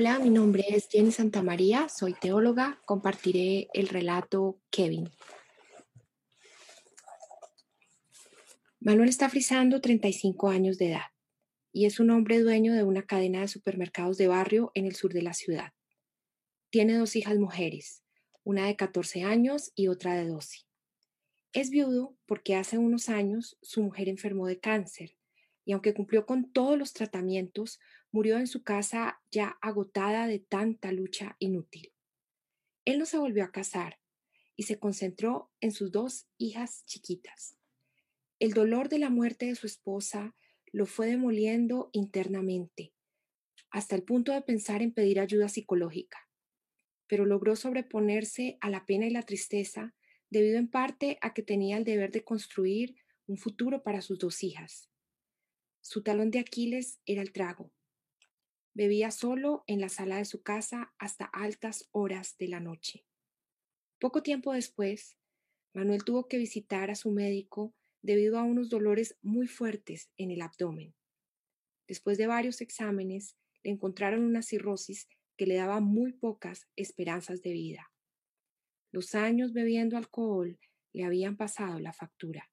Hola, mi nombre es Jenny Santamaría, soy teóloga. Compartiré el relato Kevin. Manuel está frisando 35 años de edad y es un hombre dueño de una cadena de supermercados de barrio en el sur de la ciudad. Tiene dos hijas mujeres, una de 14 años y otra de 12. Es viudo porque hace unos años su mujer enfermó de cáncer y aunque cumplió con todos los tratamientos, murió en su casa ya agotada de tanta lucha inútil. Él no se volvió a casar y se concentró en sus dos hijas chiquitas. El dolor de la muerte de su esposa lo fue demoliendo internamente, hasta el punto de pensar en pedir ayuda psicológica, pero logró sobreponerse a la pena y la tristeza debido en parte a que tenía el deber de construir un futuro para sus dos hijas. Su talón de Aquiles era el trago. Bebía solo en la sala de su casa hasta altas horas de la noche. Poco tiempo después, Manuel tuvo que visitar a su médico debido a unos dolores muy fuertes en el abdomen. Después de varios exámenes, le encontraron una cirrosis que le daba muy pocas esperanzas de vida. Los años bebiendo alcohol le habían pasado la factura.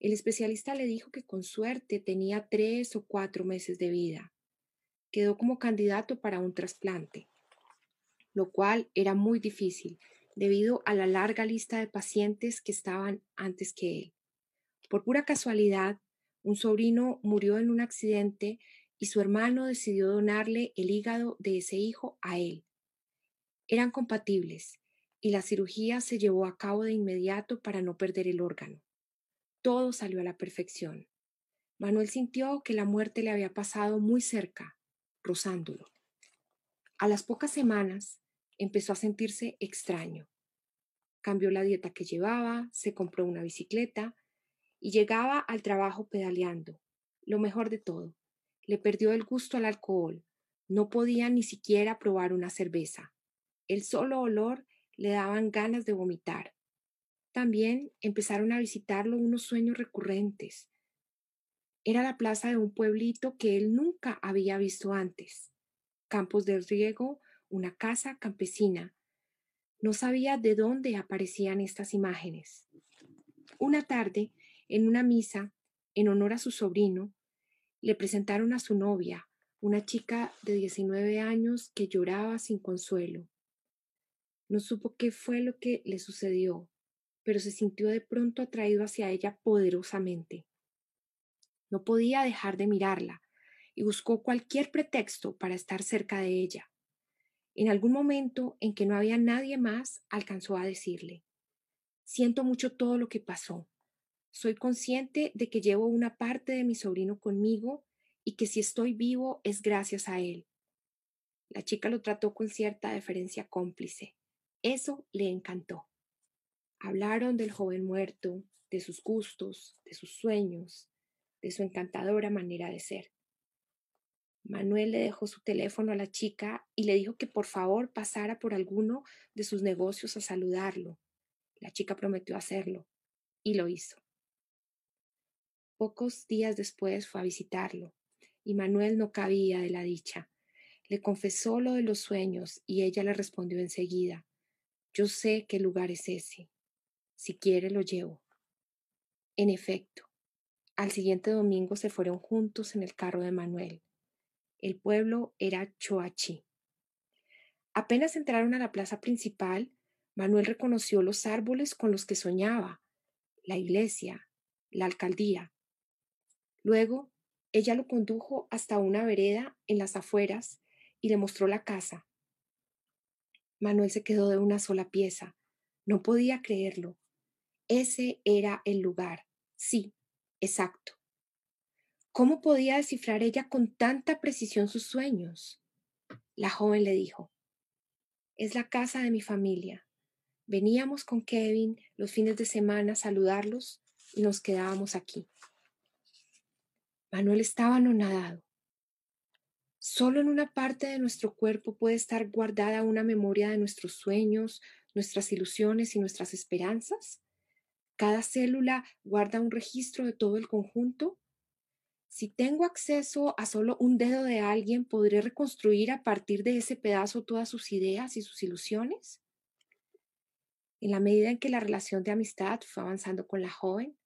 El especialista le dijo que con suerte tenía tres o cuatro meses de vida. Quedó como candidato para un trasplante, lo cual era muy difícil debido a la larga lista de pacientes que estaban antes que él. Por pura casualidad, un sobrino murió en un accidente y su hermano decidió donarle el hígado de ese hijo a él. Eran compatibles y la cirugía se llevó a cabo de inmediato para no perder el órgano. Todo salió a la perfección. Manuel sintió que la muerte le había pasado muy cerca, rozándolo. A las pocas semanas empezó a sentirse extraño. Cambió la dieta que llevaba, se compró una bicicleta y llegaba al trabajo pedaleando. Lo mejor de todo, le perdió el gusto al alcohol. No podía ni siquiera probar una cerveza. El solo olor le daban ganas de vomitar. También empezaron a visitarlo unos sueños recurrentes. Era la plaza de un pueblito que él nunca había visto antes. Campos de riego, una casa campesina. No sabía de dónde aparecían estas imágenes. Una tarde, en una misa, en honor a su sobrino, le presentaron a su novia, una chica de 19 años que lloraba sin consuelo. No supo qué fue lo que le sucedió, pero se sintió de pronto atraído hacia ella poderosamente. No podía dejar de mirarla y buscó cualquier pretexto para estar cerca de ella. En algún momento en que no había nadie más, alcanzó a decirle, Siento mucho todo lo que pasó. Soy consciente de que llevo una parte de mi sobrino conmigo y que si estoy vivo es gracias a él. La chica lo trató con cierta deferencia cómplice. Eso le encantó. Hablaron del joven muerto, de sus gustos, de sus sueños, de su encantadora manera de ser. Manuel le dejó su teléfono a la chica y le dijo que por favor pasara por alguno de sus negocios a saludarlo. La chica prometió hacerlo y lo hizo. Pocos días después fue a visitarlo y Manuel no cabía de la dicha. Le confesó lo de los sueños y ella le respondió enseguida, yo sé qué lugar es ese. Si quiere, lo llevo. En efecto, al siguiente domingo se fueron juntos en el carro de Manuel. El pueblo era Choachi. Apenas entraron a la plaza principal, Manuel reconoció los árboles con los que soñaba, la iglesia, la alcaldía. Luego, ella lo condujo hasta una vereda en las afueras y le mostró la casa. Manuel se quedó de una sola pieza. No podía creerlo. Ese era el lugar. Sí, exacto. ¿Cómo podía descifrar ella con tanta precisión sus sueños? La joven le dijo, es la casa de mi familia. Veníamos con Kevin los fines de semana a saludarlos y nos quedábamos aquí. Manuel estaba anonadado. Solo en una parte de nuestro cuerpo puede estar guardada una memoria de nuestros sueños, nuestras ilusiones y nuestras esperanzas. Cada célula guarda un registro de todo el conjunto. Si tengo acceso a solo un dedo de alguien, ¿podré reconstruir a partir de ese pedazo todas sus ideas y sus ilusiones? En la medida en que la relación de amistad fue avanzando con la joven,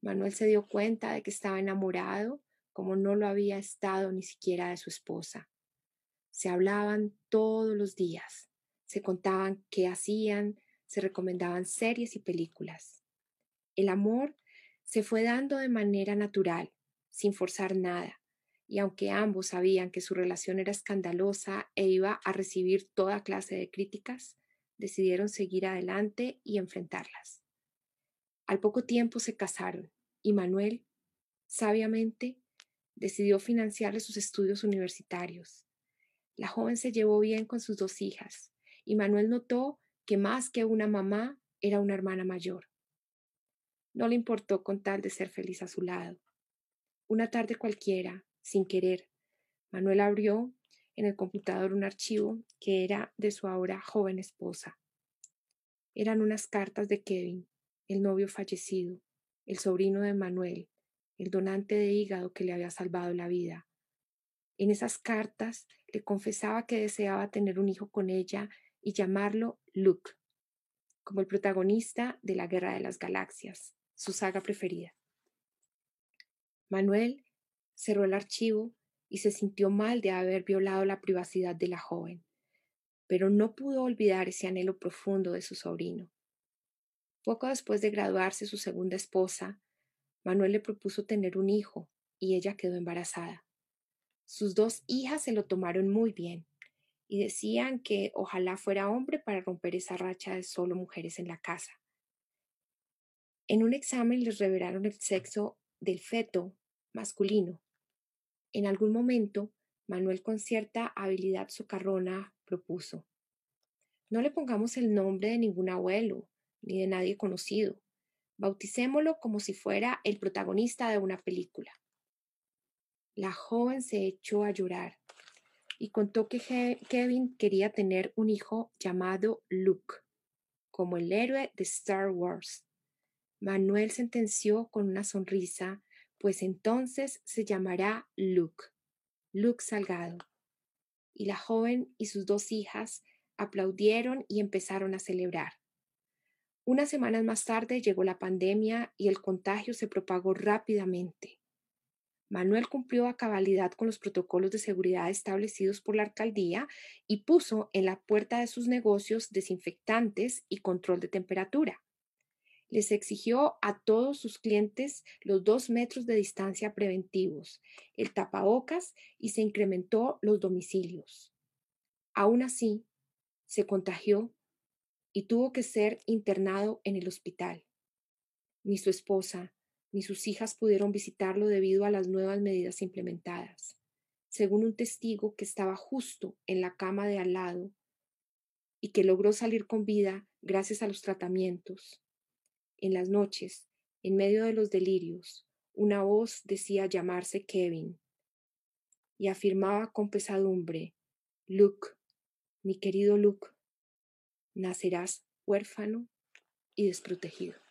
Manuel se dio cuenta de que estaba enamorado como no lo había estado ni siquiera de su esposa. Se hablaban todos los días, se contaban qué hacían, se recomendaban series y películas. El amor se fue dando de manera natural, sin forzar nada, y aunque ambos sabían que su relación era escandalosa e iba a recibir toda clase de críticas, decidieron seguir adelante y enfrentarlas. Al poco tiempo se casaron y Manuel, sabiamente, decidió financiarle sus estudios universitarios. La joven se llevó bien con sus dos hijas y Manuel notó que más que una mamá era una hermana mayor. No le importó con tal de ser feliz a su lado. Una tarde cualquiera, sin querer, Manuel abrió en el computador un archivo que era de su ahora joven esposa. Eran unas cartas de Kevin, el novio fallecido, el sobrino de Manuel, el donante de hígado que le había salvado la vida. En esas cartas le confesaba que deseaba tener un hijo con ella y llamarlo Luke, como el protagonista de la Guerra de las Galaxias, su saga preferida. Manuel cerró el archivo y se sintió mal de haber violado la privacidad de la joven, pero no pudo olvidar ese anhelo profundo de su sobrino. Poco después de graduarse su segunda esposa, Manuel le propuso tener un hijo y ella quedó embarazada. Sus dos hijas se lo tomaron muy bien y decían que ojalá fuera hombre para romper esa racha de solo mujeres en la casa. En un examen les revelaron el sexo del feto masculino. En algún momento, Manuel con cierta habilidad socarrona propuso, no le pongamos el nombre de ningún abuelo ni de nadie conocido. Bauticémoslo como si fuera el protagonista de una película. La joven se echó a llorar y contó que Kevin quería tener un hijo llamado Luke, como el héroe de Star Wars. Manuel sentenció con una sonrisa, pues entonces se llamará Luke, Luke Salgado. Y la joven y sus dos hijas aplaudieron y empezaron a celebrar. Unas semanas más tarde llegó la pandemia y el contagio se propagó rápidamente. Manuel cumplió a cabalidad con los protocolos de seguridad establecidos por la alcaldía y puso en la puerta de sus negocios desinfectantes y control de temperatura les exigió a todos sus clientes los dos metros de distancia preventivos, el tapabocas y se incrementó los domicilios. Aún así, se contagió y tuvo que ser internado en el hospital. Ni su esposa ni sus hijas pudieron visitarlo debido a las nuevas medidas implementadas. Según un testigo que estaba justo en la cama de al lado y que logró salir con vida gracias a los tratamientos, en las noches, en medio de los delirios, una voz decía llamarse Kevin y afirmaba con pesadumbre, Luke, mi querido Luke, nacerás huérfano y desprotegido.